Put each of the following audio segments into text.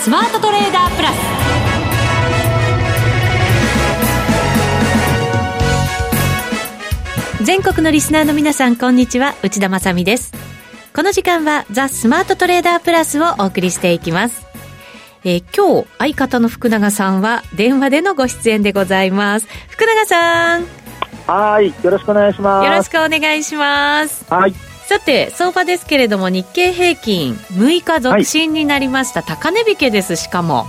スマートトレーダープラス。全国のリスナーの皆さんこんにちは。内田まさです。この時間はザ・スマートトレーダープラスをお送りしていきます。えー、今日相方の福永さんは電話でのご出演でございます。福永さん。はいよろしくお願いします。よろしくお願いします。はいさて相場ですけれども日経平均6日続伸になりました、はい、高値引けですしかも。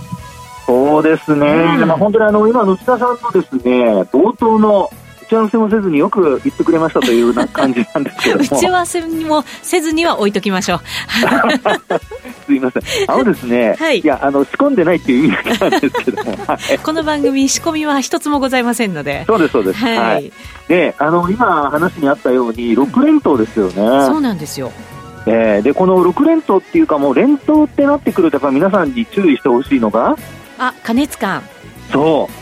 そうですね、うん、まあ、本当にあの今の内田さんのですね冒頭のち合わせもせずによく言ってくれましたというな感じなんですけども。打ち合わせもせずには置いときましょう。すいません。あのですね、はい、いやあの仕込んでないっていう意味なんですけども、はい、この番組仕込みは一つもございませんので。そうですそうです。はい、はい、であの今話にあったように6連投ですよね、うん、そうなんですよ。えー、でこの6連投っていうかもう連投ってなってくるとやっぱ皆さんに注意してほしいのがあ加熱感。そう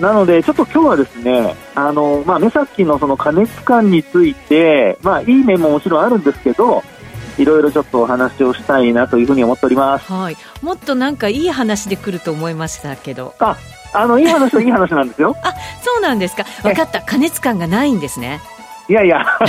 なので、ちょっと今日はですね、あの、まあ、目先のその加熱感について、まあ、いい面ももちろんあるんですけど、いろいろちょっとお話をしたいなというふうに思っております。はい。もっとなんかいい話で来ると思いましたけど。あ、あの、いい話はいい話なんですよ。あ、そうなんですか。分かった。加熱感がないんですね。いやいや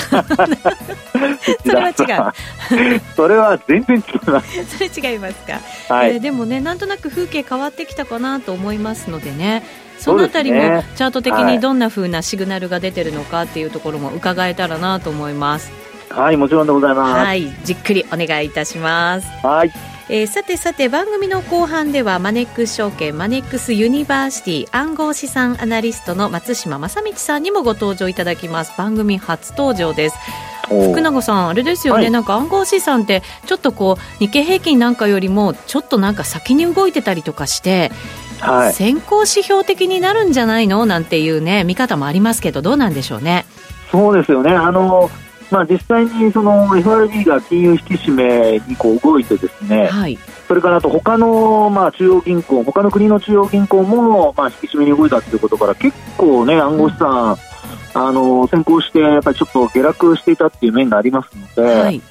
それは違う それは全然違いますそれ違いますか、はい、えー、でもねなんとなく風景変わってきたかなと思いますのでねそのあたりもチャート的にどんなふうなシグナルが出てるのかっていうところも伺えたらなと思います。はいもちろんでございます。はいじっくりお願いいたします。はい。えー、さてさて番組の後半ではマネックス証券マネックスユニバーシティ暗号資産アナリストの松嶋真倫さんにもご登場いただきます。番組初登場です。福永さん、あれですよね、はい、なんか暗号資産って、ちょっとこう、日経平均なんかよりも、ちょっとなんか先に動いてたりとかして、はい、先行指標的になるんじゃないの？なんていうね、見方もありますけど、どうなんでしょうね？そうですよね。あの、まあ、実際にその FRB が金融引き締めにこう動いてですね、はい、それからあと他のまあ中央銀行、他の国の中央銀行もまあ引き締めに動いたということから結構ね暗号資産、うん、あの先行してやっぱりちょっと下落していたっていう面がありますので、はい、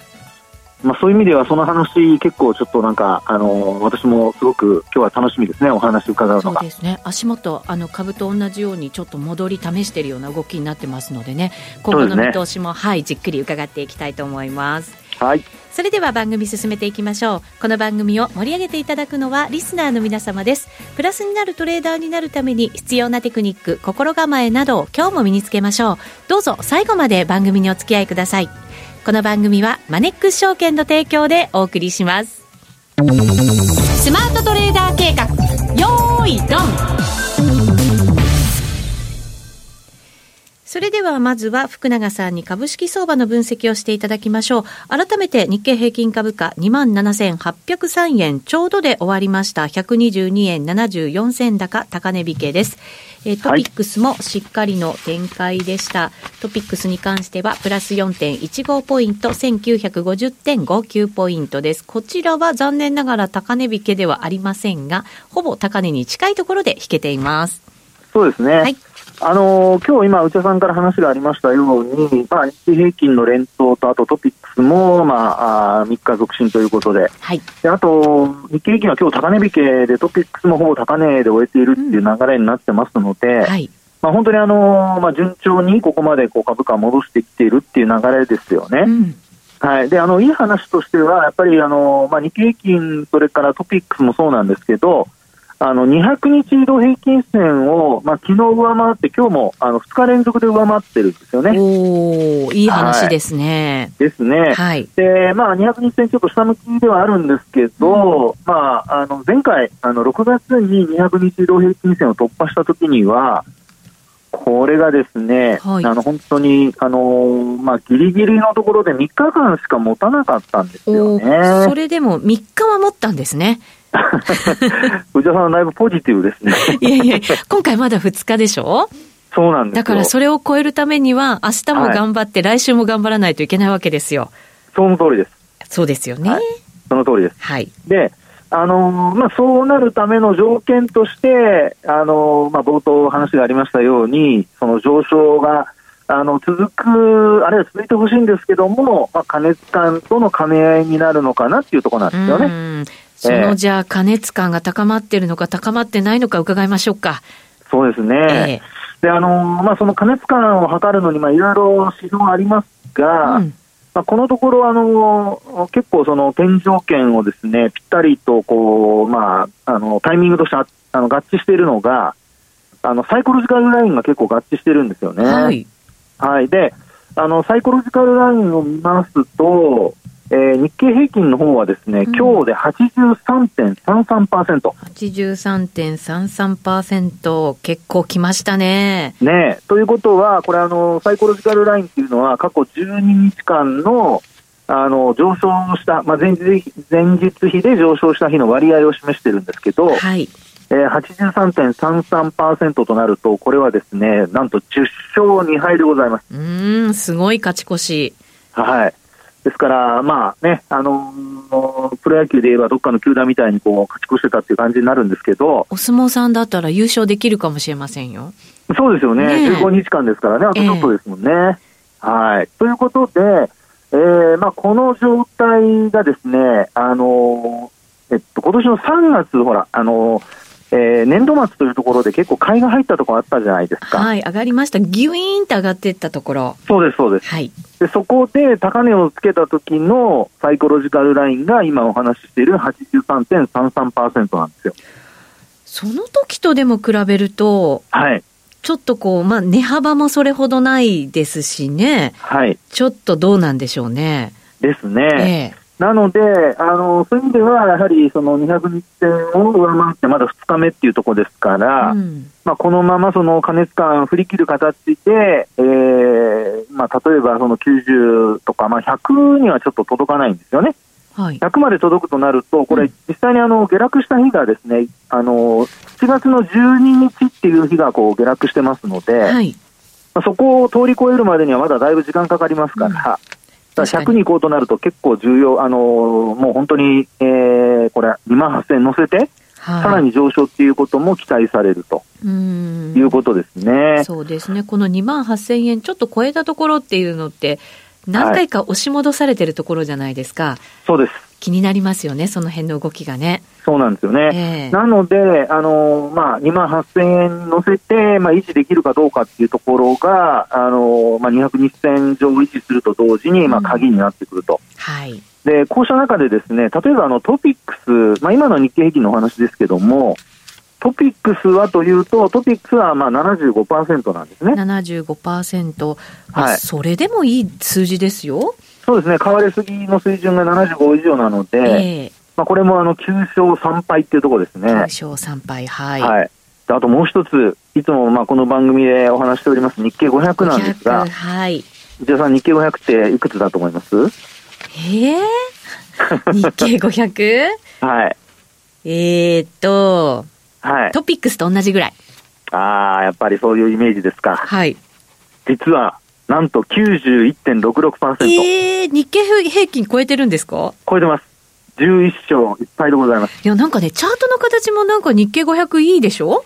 まあ、そういう意味ではその話結構ちょっとなんかあの私もすごく今日は楽しみですねお話伺うのが。そうですね。足元あの株と同じようにちょっと戻り試しているような動きになってますのでね。今後の見通しも、ね、はいじっくり伺っていきたいと思います。はい。それでは番組進めていきましょう。この番組を盛り上げていただくのはリスナーの皆様です。プラスになるトレーダーになるために必要なテクニック心構えなどを今日も身につけましょう。どうぞ最後まで番組にお付き合いくださいこの番組はマネックス証券の提供でお送りしますスマートトレーダー計画よーいドンそれではまずは福永さんに株式相場の分析をしていただきましょう。改めて日経平均株価27,803円ちょうどで終わりました。122円74銭高高値引けです。えトピックスもしっかりの展開でした。はい、トピックスに関してはプラス4.15ポイント、1950.59ポイントです。こちらは残念ながら高値引けではありませんが、ほぼ高値に近いところで引けています。そうですね。はい。あのー、今日今、内田さんから話がありましたように、まあ、日経平均の連投と、あとトピッも、まあ、あ3日続伸ということで、はい、であと、日経平均は今日高値引けで、トピックスもほぼ高値で終えているっていう流れになってますので、うんはい、まあ、本当にあのー、まあ、順調にここまでこう株価戻してきているっていう流れですよね。うん。はい、であのいい話としては、やっぱりあの、まあ、日経平均、それからトピックスもそうなんですけど、あの200日移動平均線を、まあ昨日上回って、今日もあの2日連続で上回ってるんですよね。おいい話ですね。はい、ですね。はい、で、まあ、200日線ちょっと下向きではあるんですけど、うん、まあ、あの前回あの、6月に200日移動平均線を突破したときには、これがですね、はい、あの本当に、あのー、まあ、ギリギリのところで3日間しか持たなかったんですよね。それでも3日は持ったんですね。内田さんはだいぶポジティブですね。いやいや、今回まだ2日でしょ？そうなんですだからそれを超えるためには、明日も頑張って、はい、来週も頑張らないといけないわけですよ。その通りです。そうですよね。はい、その通りです。はい。で、あのー、まあ、そうなるための条件として、あのー、まあ、冒頭話がありましたように、その上昇が、あの続く、あるいは続いてほしいんですけども、まあ、加熱感との兼ね合いになるのかなっていうところなんですよね。そのじゃあ、加熱感が高まってるのか、高まってないのか、伺いましょうか。そうですね。えー、で、あの、まあ、その加熱感を測るのに、まあ、いろいろ指標ありますが、うんまあ、このところ、あの結構、その天井圏をですねぴったりとこう、まあ、あのタイミングとしてあの合致しているのがあの、サイコロジカルラインが結構合致してるんですよね。はい。はい。で、あの、サイコロジカルラインを見ますと、えー、日経平均の方はですね、うん、今日で83.33%。83.33%、結構きましたね。ねということは、これあの、サイコロジカルラインっていうのは、過去12日間の、あの、上昇した、まあ、前日、前日比で上昇した日の割合を示してるんですけど、はい。えー、83.33%となると、これはですね、なんと10勝2敗でございます。うん、すごい勝ち越し。はい。ですから、まあね、あのー、プロ野球で言えばどっかの球団みたいにこう勝ち越してたっていう感じになるんですけど。お相撲さんだったら優勝できるかもしれませんよ。そうですよね。ね15日間ですからね、あとちょっとですもんね。えー、はい。ということで、えー、まあこの状態がですね、あのー、えっと、今年の3月、ほら、あのーえー、年度末というところで結構買いが入ったところあったじゃないですか。はい、上がりました。ギュイーンと上がっていったところ。そうです、そうです。はい。で、そこで高値をつけた時のサイコロジカルラインが今お話ししている83.33%なんですよ。その時とでも比べると、はい。ちょっとこう、まあ、値幅もそれほどないですしね。はい。ちょっとどうなんでしょうね。ですね。ええなので、あのそういう意味では、やはりその200日線を上回ってまだ2日目っていうところですから、うん、まあ、このままその加熱感振り切る形で、えーまあ、例えばその90とか、まあ、100にはちょっと届かないんですよね。はい、100まで届くとなると、これ、実際にあの下落した日がですね、あの7月の12日っていう日がこう下落してますので、はい、まあ、そこを通り越えるまでにはまだだいぶ時間かかりますから、うん100に行こうとなると結構重要、あのー、もう本当に、えー、これ、2万8000乗せて、はい、さらに上昇っていうことも期待されるということですね。そうですね。この2万8000円ちょっと超えたところっていうのって、何回か押し戻されてるところじゃないですか。はい、そうです。気になりますよね、その辺の動きがね。そうなんですよね。えー、なので、あのまあ、2万8000円乗せて、まあ、維持できるかどうかっていうところが、あのまあ、200日線上維持すると同時に、まあ、鍵になってくると。うん、はい。で、こうした中でですね、例えばあのトピックス、まあ、今の日経平均のお話ですけども、トピックスはというと、トピックスはまあ75%なんですね。75%。はい。それでもいい数字ですよ。そうですね、買われすぎの水準が75以上なので、えー、まあ、これもあの9勝3敗っていうところですね。9勝3敗、はい。はい。あともう一つ、いつもまあこの番組でお話しております日経500なんですが、はい。じゃさん、日経500っていくつだと思います？ええ？ー、日経 500? はい。えーっと、はい。トピックスと同じぐらい。ああ、やっぱりそういうイメージですか。はい。実は、なんと91.66%。えー、日経平均超えてるんですか？超えてます。11勝1敗でございます。いや、なんかね、チャートの形もなんか日経500いいでしょ？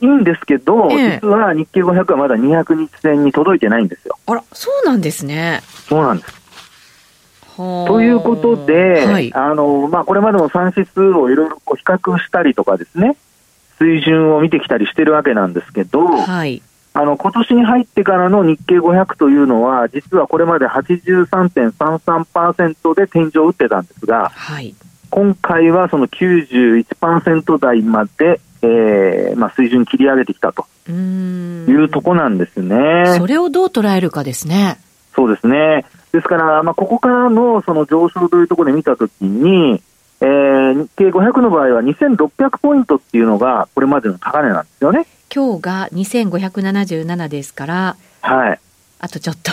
いいんですけど、ええ、実は日経500はまだ200日線に届いてないんですよ。あら、そうなんですね。そうなんです。ということで、はい、あのまあ、これまでも3指数をいろいろ比較したりとかですね、水準を見てきたりしてるわけなんですけど、はい、あの今年に入ってからの日経500というのは、実はこれまで83.33%で天井を打ってたんですが、はい、今回はその91%台まで、えーまあ、水準切り上げてきたというとこなんですね。それをどう捉えるかですね。そうですね。ですから、まあ、ここからのその上昇というところで見たときに、えー、日経500の場合は2600ポイントっていうのがこれまでの高値なんですよね。今日が2577ですから、はい。あとちょっと。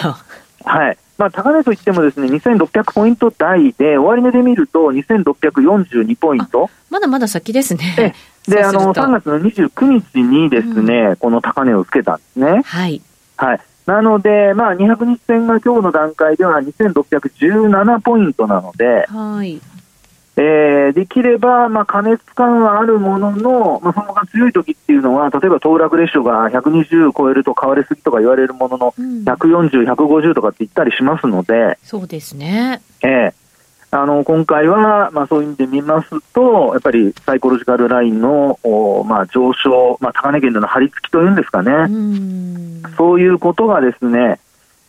はい。まあ、高値といってもですね、2600ポイント台で、終値で見ると2642ポイント。まだまだ先ですね。で、あの、3月の29日にですね、うん、この高値をつけたんですね。はい。はい。なので、まあ、200日線が今日の段階では2617ポイントなので、はい。えー、できれば、まあ、加熱感はあるものの、まあ、そのが強い時っていうのは、例えば騰落レシオが120超えると買われすぎとか言われるものの、140、150とかって言ったりしますので、そうですね。えー、あの今回は、まあ、そういう意味で見ますと、やっぱりサイコロジカルラインの、おまあ、上昇、まあ、高値圏での張り付きというんですかね、うそういうことがですね、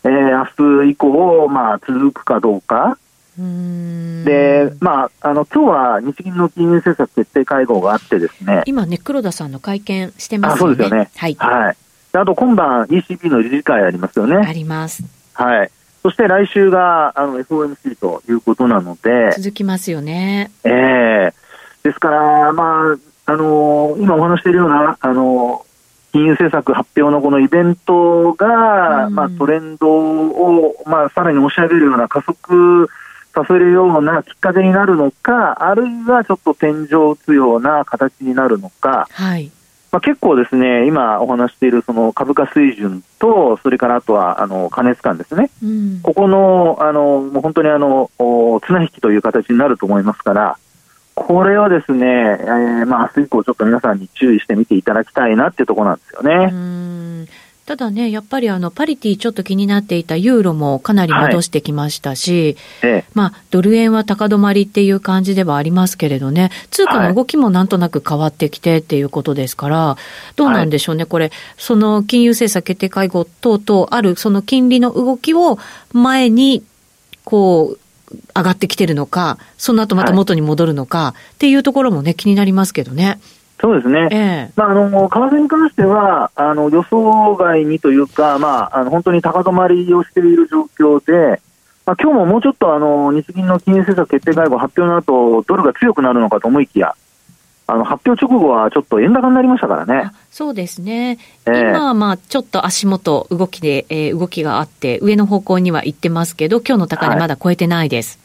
えー、明日以降、まあ、続くかどうか。で、まあ、あの、今日は日銀の金融政策決定会合があってですね。今ね、黒田さんの会見してますよね。あそうですよね。はい。はい。あと今晩 ECB の理事会ありますよね。あります。はい。そして来週があの FOMC ということなので。続きますよね。ええー、ですから、まあ、あのー、今お話しているような、あのー、金融政策発表のこのイベントが、うん、まあ、トレンドを、まあ、さらに押し上げるような加速させるようなきっかけになるのか、あるいはちょっと天井を打つような形になるのか、はい。まあ、結構ですね、今お話しているその株価水準と、それからあとはあの加熱感ですね、うん、ここのあのもう本当にあの綱引きという形になると思いますから、これはですね、えー、まあ明日以降、ちょっと皆さんに注意してみていただきたいなっていうところなんですよね。ただね、やっぱりあのパリティちょっと気になっていたユーロもかなり戻してきましたし、はいええ、まあ、ドル円は高止まりっていう感じではありますけれどね、通貨の動きもなんとなく変わってきてっていうことですから、どうなんでしょうね、はい、これ、その金融政策決定会合等々あるその金利の動きを前に、こう、上がってきてるのか、その後また元に戻るのか、っていうところもね、気になりますけどね。そうですね、ええ、まあ、あの為替に関してはあの予想外にというか、まあ、あの本当に高止まりをしている状況で、まあ今日ももうちょっとあの日銀の金融政策決定会合発表の後ドルが強くなるのかと思いきや、あの発表直後はちょっと円高になりましたからね。そうですね。えー、今はまあちょっと足元動きで、えー、動きがあって上の方向には行ってますけど、今日の高値まだ超えてないです。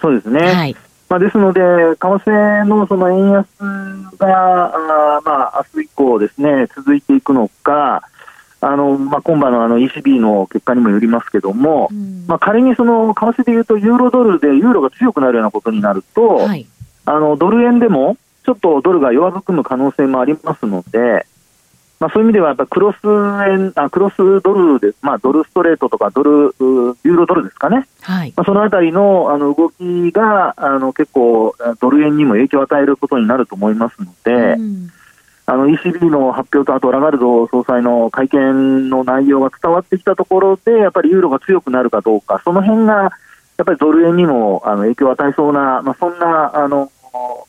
はい、そうですね。はい。まあ、ですので、為替のその円安が、あまあ明日以降ですね、続いていくのか、あのまあ、今晩のあの ECB の結果にもよりますけども、うん、まあ、仮にその為替でいうと、ユーロドルでユーロが強くなるようなことになると、はい、あのドル円でもちょっとドルが弱含む可能性もありますので、まあ、そういう意味では、やっぱクロス円あクロスドルで、まあ、ドルストレートとかドル、ユーロドルですかね、はい。まあ、そのあたりのあの動きがあの結構、ドル円にも影響を与えることになると思いますので、うん、あの ECB の発表と、あとラガルド総裁の会見の内容が伝わってきたところで、やっぱりユーロが強くなるかどうか、その辺がやっぱりドル円にもあの影響を与えそうな、まあ、そんなあの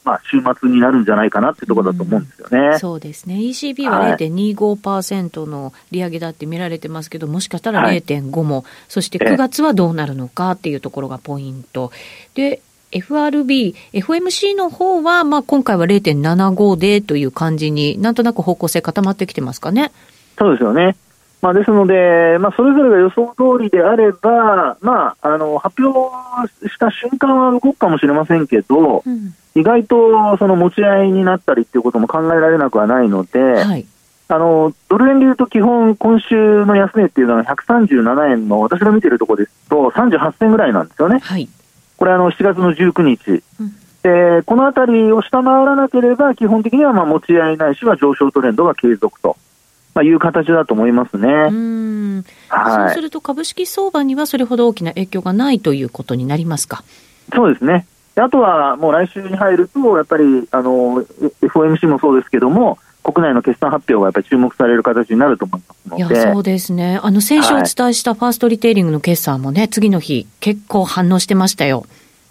まあ、週末になるんじゃないかなっていうところだと思うんですよね。うそうですね。ECB は0.25%の利上げだって見られてますけど、はい、もしかしたら0.5も、そして9月はどうなるのかっていうところがポイント。で、FRB、FMC の方は、まあ、今回は0.75でという感じになんとなく方向性固まってきてますかね。そうですよね。まあ、ですので、まあ、それぞれが予想通りであれば、まあ、あの発表した瞬間は動くかもしれませんけど、うん、意外とその持ち合いになったりっていうことも考えられなくはないので、はい、あのドル円でいうと基本、今週の安値っていうのは137円の私が見てるところですと38銭ぐらいなんですよね。はい、これあの7月の19日、うん、でこのあたりを下回らなければ基本的にはまあ持ち合いないしは上昇トレンドが継続と。まあ、いう形だと思いますね。うんはい、そうすると株式相場にはそれほど大きな影響がないということになりますか？そうですね。あとはもう来週に入ると、やっぱりあの FOMC もそうですけども、国内の決算発表がやっぱり注目される形になると思いますので。いや、そうですね。あの、先週お伝えしたファーストリテイリングの決算もね、はい、次の日、結構反応してましたよ。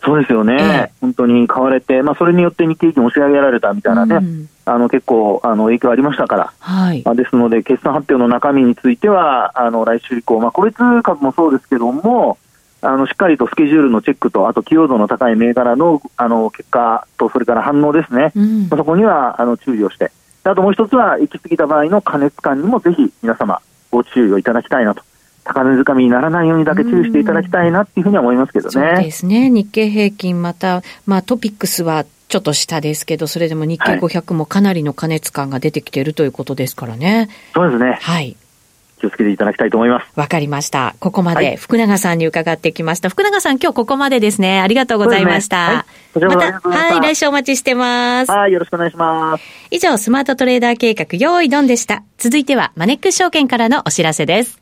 そうですよね。えー、本当に買われて、まあ、それによって日経平均押し上げられたみたいなね、うん、あの、結構、あの、影響ありましたから。はい。まあ、ですので、決算発表の中身については、あの、来週以降、まあ、個別株もそうですけども、あのしっかりとスケジュールのチェックと、あと寄与度の高い銘柄のあの結果と、それから反応ですね、うん、そこにはあの注意をして、あともう一つは、行き過ぎた場合の加熱感にもぜひ皆様、ご注意をいただきたいなと。高値掴みにならないようにだけ注意していただきたいなっていうふうには思いますけどね。そうですね。日経平均また、まあトピックスはちょっと下ですけど、それでも日経500もかなりの加熱感が出てきているということですからね。そうですね。はい。気をつけていただきたいと思います。わかりました。ここまで福永さんに伺ってきました。はい、福永さん、今日ここまでですね。ありがとうございました。ねはい、また、はい、来週お待ちしてます。はい、よろしくお願いします。以上、スマートトレーダー計画、用意ドンでした。続いては、マネックス証券からのお知らせです。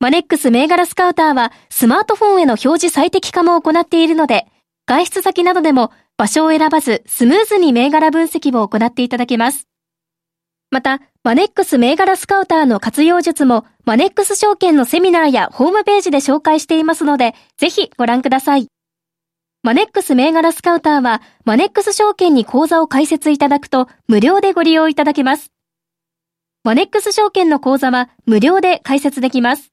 マネックス銘柄スカウターはスマートフォンへの表示最適化も行っているので、外出先などでも場所を選ばずスムーズに銘柄分析を行っていただけます。また、マネックス銘柄スカウターの活用術も、マネックス証券のセミナーやホームページで紹介していますので、ぜひご覧ください。マネックス銘柄スカウターは、マネックス証券に口座を開設いただくと、無料でご利用いただけます。マネックス証券の口座は、無料で開設できます。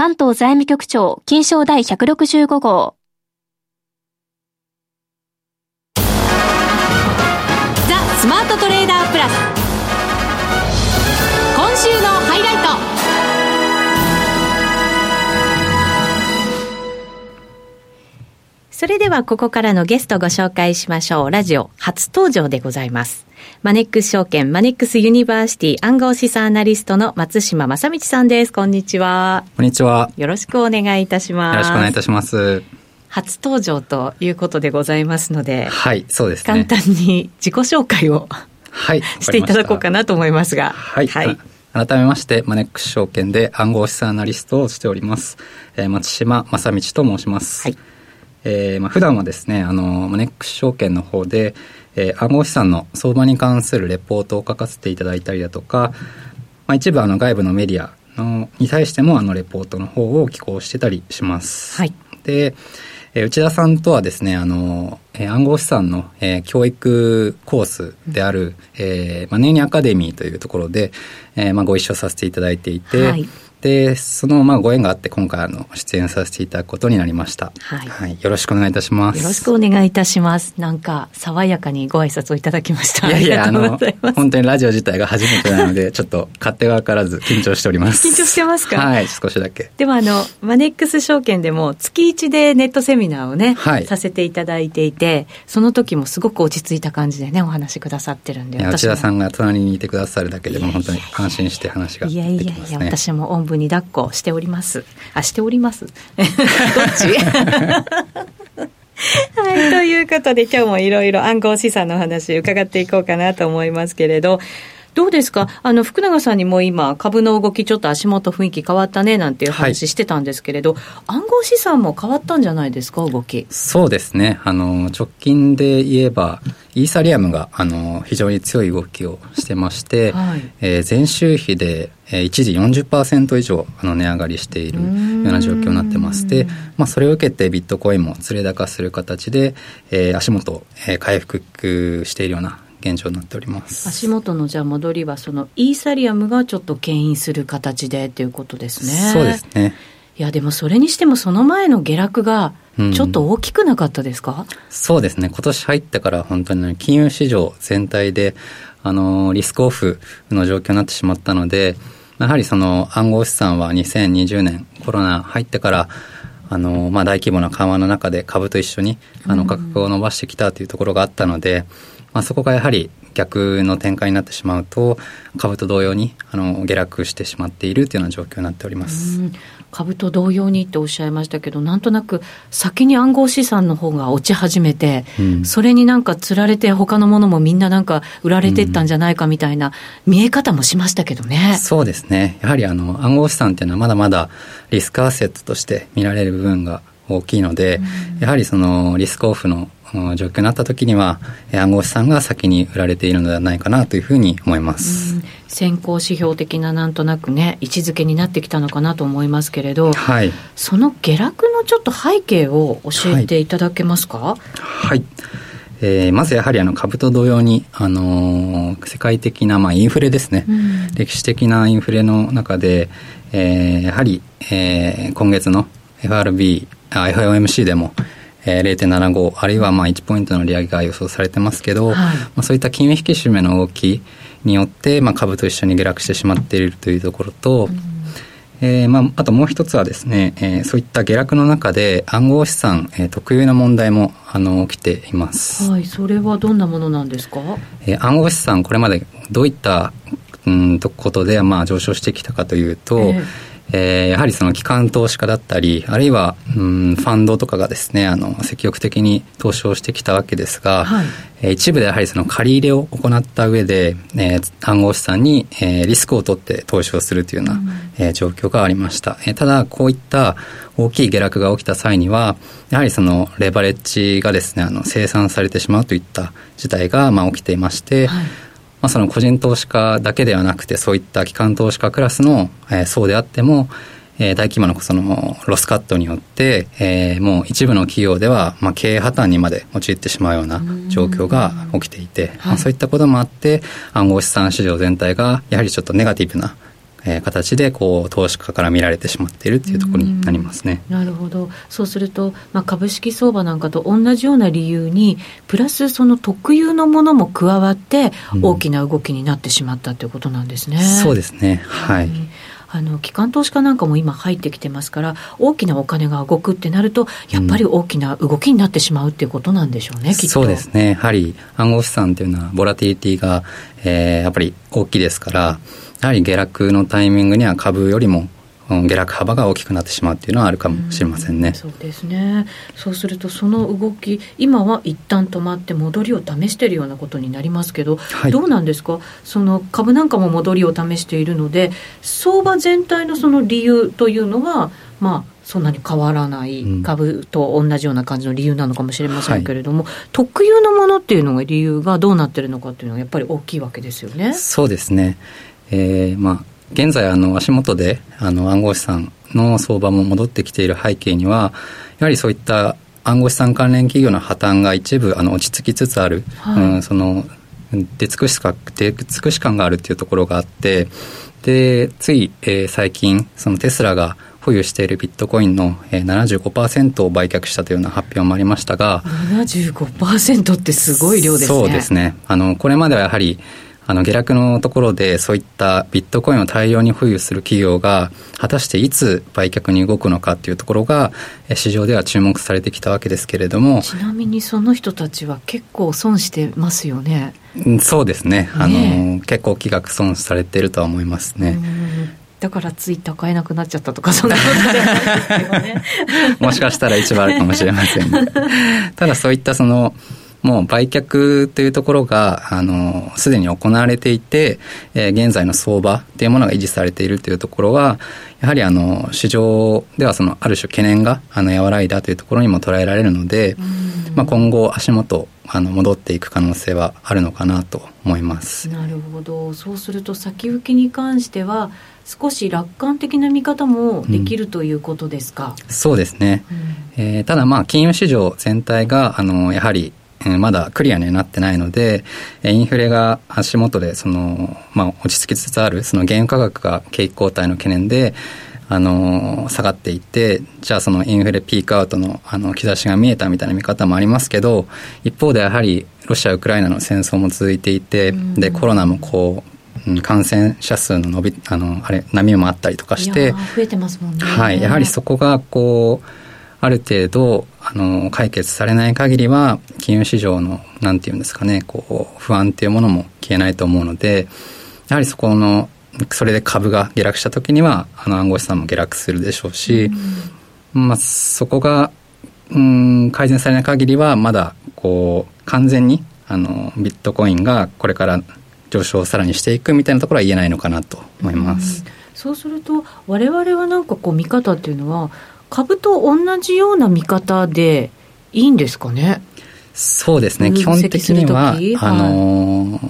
関東財務局長、金賞第165号。ザスマートトレーダープラス今週のハイライトそれではここからのゲストご紹介しましょう。ラジオ初登場でございます。マネックス証券マネックスユニバーシティ暗号資産アナリストの松嶋真倫さんです。こんにちは。こんにちは。よろしくお願いいたします。よろしくお願いいたします。初登場ということでございますので、はい、そうですね。簡単に自己紹介をはい、していただこうかなと思いますが。はい。はい、改めまして、マネックス証券で暗号資産アナリストをしております。えー、松島正道と申します。はい。えー、まあ普段はですね、あの、マネックス証券の方で、えー、暗号資産の相場に関するレポートを書かせていただいたりだとか、まあ一部あの外部のメディアのに対してもあのレポートの方を寄稿してたりします。はい。で、えー、内田さんとはですね、あの、えー、暗号資産の、えー、教育コースである、えー、マネーニアカデミーというところで、えー、まあ、ご一緒させていただいていて、はい、で、そのまあご縁があって今回あの出演させていただくことになりました。はい。はい、よろしくお願いいたします。よろしくお願いいたします。なんか爽やかにご挨拶をいただきました。いやいや、あの、本当にラジオ自体が初めてなので、ちょっと勝手が分からず緊張しております。緊張してますか？はい、少しだけ。でもあの、マネックス証券でも月一でネットセミナーをね、はい、させていただいていて、その時もすごく落ち着いた感じでね、お話しくださってるんで。内田さんが隣にいてくださるだけでも本当に安心して話ができます、ね、いやいやいや、私もおんぶに抱っこしてしております。あ、しております？どっち？はい、ということで今日もいろいろ暗号資産の話伺っていこうかなと思いますけれど、どうですか？あの、福永さんにも今、株の動き、ちょっと足元雰囲気変わったね、なんていう話してたんですけれど、はい、暗号資産も変わったんじゃないですか、動き。そうですね。あの、直近で言えば、イーサリアムが、あの、非常に強い動きをしてまして、はい、えー、前週比で、えー、一時40%以上あの値上がりしているような状況になってまして、まあ、それを受けてビットコインも連れ高する形で、えー、足元、えー、回復しているような現状になっております。足元のじゃあ戻りはそのイーサリアムがちょっと牽引する形でということですね。そうですね。いやでもそれにしてもその前の下落がちょっと大きくなかったですか、うん、そうですね。今年入ってから本当に金融市場全体であのリスクオフの状況になってしまったのでやはりその暗号資産は2020年コロナ入ってからあの、まあ、大規模な緩和の中で株と一緒に、あの、価格を伸ばしてきたというところがあったので、まあ、そこがやはり逆の展開になってしまうと株と同様にあの下落してしまっているというような状況になっております株と同様にっておっしゃいましたけどなんとなく先に暗号資産の方が落ち始めて、うん、それになんかつられて他のものもみんななんか売られていったんじゃないかみたいな見え方もしましたけどね、うん、そうですね。やはりあの暗号資産っていうのはまだまだリスクアセットとして見られる部分が大きいので、うん、やはりそのリスクオフの状況になった時には暗号資産が先に売られているのではないかなというふうに思います。先行指標的ななんとなくね位置づけになってきたのかなと思いますけれど、はい、その下落のちょっと背景を教えていただけますか？はい、はい。えー、まずやはりあの株と同様に、あのー、世界的なまあインフレですね、うん、歴史的なインフレの中で、えー、やはり、えー、今月の FRB、あ FOMC でも、えー、0.75あるいはまあ1ポイントの利上げが予想されてますけど、はい、まあ、そういった金融引き締めの動きによって、まあ、株と一緒に下落してしまっているというところと、うん。えーまあ、あともう一つはですね、えー、そういった下落の中で暗号資産、えー、特有の問題もあの起きています。はい、それはどんなものなんですか、えー、暗号資産これまでどういったうんとことで、まあ、上昇してきたかというと、えーえー、やはりその機関投資家だったり、あるいは、うん、ファンドとかがですね、あの、積極的に投資をしてきたわけですが、はい、えー、一部でやはりその借り入れを行った上で、えー、暗号資産に、えー、リスクを取って投資をするというような、うん、えー、状況がありました。えー、ただ、こういった大きい下落が起きた際には、やはりそのレバレッジがですね、あの、生産されてしまうといった事態が、まあ、起きていまして、はいまあ、その個人投資家だけではなくてそういった機関投資家クラスの、えー、層であっても、えー、大規模なそのロスカットによって、えー、もう一部の企業では、まあ、経営破綻にまで陥ってしまうような状況が起きていて、まあ、そういったこともあって暗号資産市場全体がやはりちょっとネガティブなえー、形でこう投資家から見られてしまっているというところになりますね。なるほど。そうすると、まあ、株式相場なんかと同じような理由に、プラスその特有のものも加わって、大きな動きになってしまったということなんですね。うん、そうですね。はい。うんあの機関投資家なんかも今入ってきてますから大きなお金が動くってなるとやっぱり大きな動きになってしまうっていうことなんでしょうね、うん、そうですねやはり暗号資産っていうのはボラティリティが、えー、やっぱり大きいですからやはり下落のタイミングには株よりも下落幅が大きくなってしまうっていうのはあるかもしれませんね。うそうですね。そうするとその動き今は一旦止まって戻りを試しているようなことになりますけど、はい、どうなんですか？その株なんかも戻りを試しているので、相場全体のその理由というのはまあそんなに変わらない株と同じような感じの理由なのかもしれませんけれども、はい、特有のものっていうのが理由がどうなってるのかっていうのはやっぱり大きいわけですよね。そうですね。えー、まあ現在あの足元であの暗号資産の相場も戻ってきている背景にはやはりそういった暗号資産関連企業の破綻が一部あの落ち着きつつある、はい、うん、その出尽くしか出尽くし感があるっていうところがあってでつい、えー、最近そのテスラが保有しているビットコインの、えー、75%を売却したというような発表もありましたが75%ってすごい量ですね。そうですね。あのこれまではやはりあの下落のところでそういったビットコインを大量に保有する企業が果たしていつ売却に動くのかっていうところが市場では注目されてきたわけですけれども。ちなみにその人たちは結構損してますよね。そうですね。あの結構気額損されているとは思いますね。だからツイッター買えなくなっちゃったとかそんなことではないですね。もしかしたら一番あるかもしれません、ね、ただそういったそのもう売却というところが、あの、すでに行われていて、えー、現在の相場というものが維持されているというところは、やはりあの、市場ではその、ある種懸念が、あの、和らいだというところにも捉えられるので、まあ、今後足元、あの、戻っていく可能性はあるのかなと思います。なるほど。そうすると、先行きに関しては、少し楽観的な見方もできるということですか、うん、そうですね、うん、えー、ただまあ金融市場全体があのやはりまだクリアにはなってないので、インフレが足元でその、まあ、落ち着きつつある、その原油価格が景気後退の懸念で、あの、下がっていって、じゃあそのインフレピークアウトのあの兆しが見えたみたいな見方もありますけど、一方でやはりロシア・ウクライナの戦争も続いていて、で、コロナもこう、感染者数の伸び、あの、あれ、波もあったりとかして、増えてますもんね。はい。やはりそこが、こう、ある程度、あの、解決されない限りは、金融市場の、なんていうんですかね、こう、不安っていうものも消えないと思うので、やはりそこの、それで株が下落した時には、あの暗号資産も下落するでしょうし、うん、まあ、そこが、うん、改善されない限りは、まだ、こう、完全に、あの、ビットコインがこれから上昇をさらにしていくみたいなところは言えないのかなと思います。うん、そうすると、我々はなんかこう、見方っていうのは、株と同じような見方でいいんですかね？そうですね、基本的には、はい、あの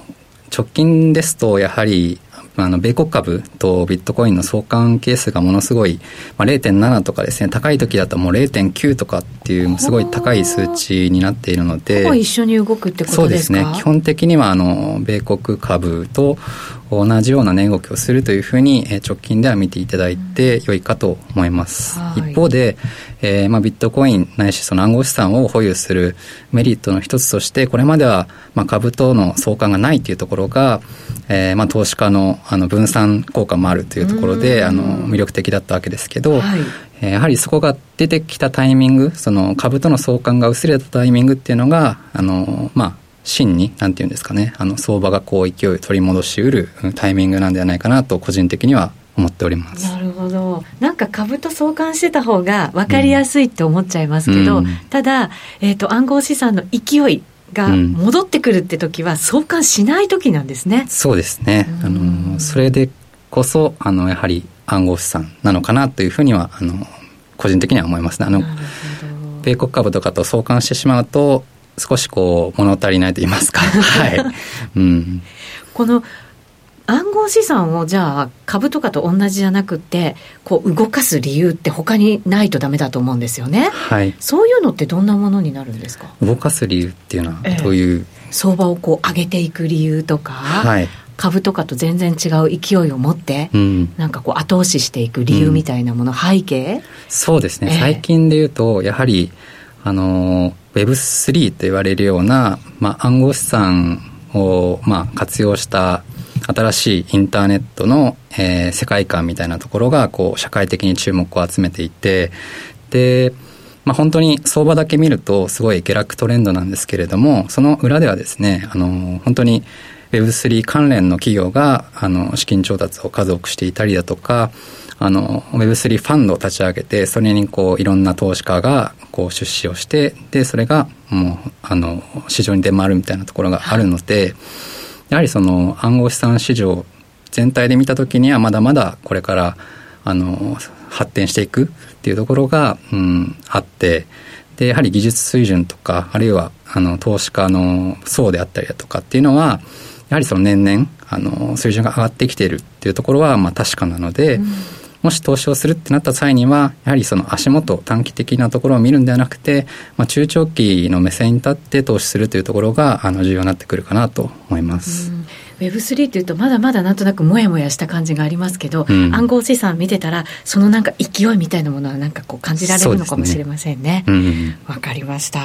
直近ですと、やはりあの米国株とビットコインの相関係数がものすごい、まあ、0.7とかですね高い時だともう0.9とかっていうすごい高い数値になっているので一緒に動くってことですかそうですね基本的にはあの米国株と同じような値動きをするというふうに直近では見ていただいて良いかと思います、うん、一方で、えーまあ、ビットコインないしその暗号資産を保有するメリットの一つとしてこれまではまあ株との相関がないというところが、えーまあ、投資家のあの分散効果もあるというところで、あの魅力的だったわけですけど、はい、えやはりそこが出てきたタイミングその株との相関が薄れたタイミングっていうのがあの、まあ、真になんていうんですかねあの相場がこう勢いを取り戻しうるタイミングなんではないかなと個人的には思っておりますなるほどなんか株と相関してた方が分かりやすいって思っちゃいますけど、うん、ただ、えーと、と暗号資産の勢いが戻ってくるって時は相関しない時なんですね。そうですね。あのそれでこそあのやはり暗号資産なのかなというふうにはあの個人的には思いますね。あの米国株とかと相関してしまうと少しこう物足りないと言いますか。はい。うん。この暗号資産をじゃあ株とかと同じじゃなくてこう動かす理由って他にないとダメだと思うんですよね。はい。そういうのってどんなものになるんですか？動かす理由っていうのはどういう、えー、相場をこう上げていく理由とか。はい。株とかと全然違う勢いを持って、うん、なんかこう後押ししていく理由みたいなもの、うん、背景？そうですね、えー、最近で言うとやはりあの Web3 と言われるような、まあ、暗号資産を、まあ、活用した新しいインターネットの、えー、世界観みたいなところがこう社会的に注目を集めていてで、まあ、本当に相場だけ見るとすごい下落トレンドなんですけれどもその裏ではですねあの本当に Web3 関連の企業があの資金調達を数多くしていたりだとかあの Web3 ファンドを立ち上げてそれにこういろんな投資家がこう出資をしてでそれがもうあの市場に出回るみたいなところがあるので、やはりその暗号資産市場全体で見た時にはまだまだこれからあの発展していくっていうところが、うん、あってでやはり技術水準とかあるいはあの投資家の層であったりだとかっていうのはやはりその年々あの水準が上がってきているっていうところはまあ確かなので、うんもし投資をするってなった際には、やはりその足元、短期的なところを見るんではなくて、まあ、中長期の目線に立って投資するというところが、あの、重要になってくるかなと思います。Web3 っていうとまだまだなんとなくもやもやした感じがありますけど、うん、暗号資産見てたらそのなんか勢いみたいなものはなんかこう感じられるのかもしれませんね。わ、ねうん、かりました。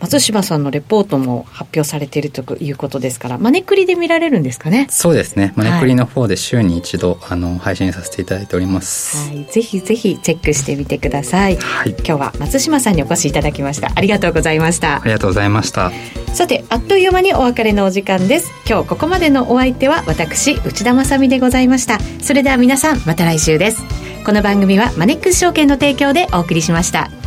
松島さんのレポートも発表されているということですから、マネクリで見られるんですかね？そうですね。マネクリの方で週に一度、はい、あの配信させていただいております。はい、ぜひぜひチェックしてみてください。はい、今日は松島さんにお越しいただきました。ありがとうございました。ありがとうございました。さて、あっという間にお別れのお時間です。今日ここまでのお相手は私私内田まさでございました。それでは皆さんまた来週です。この番組はマネックス証券の提供でお送りしました。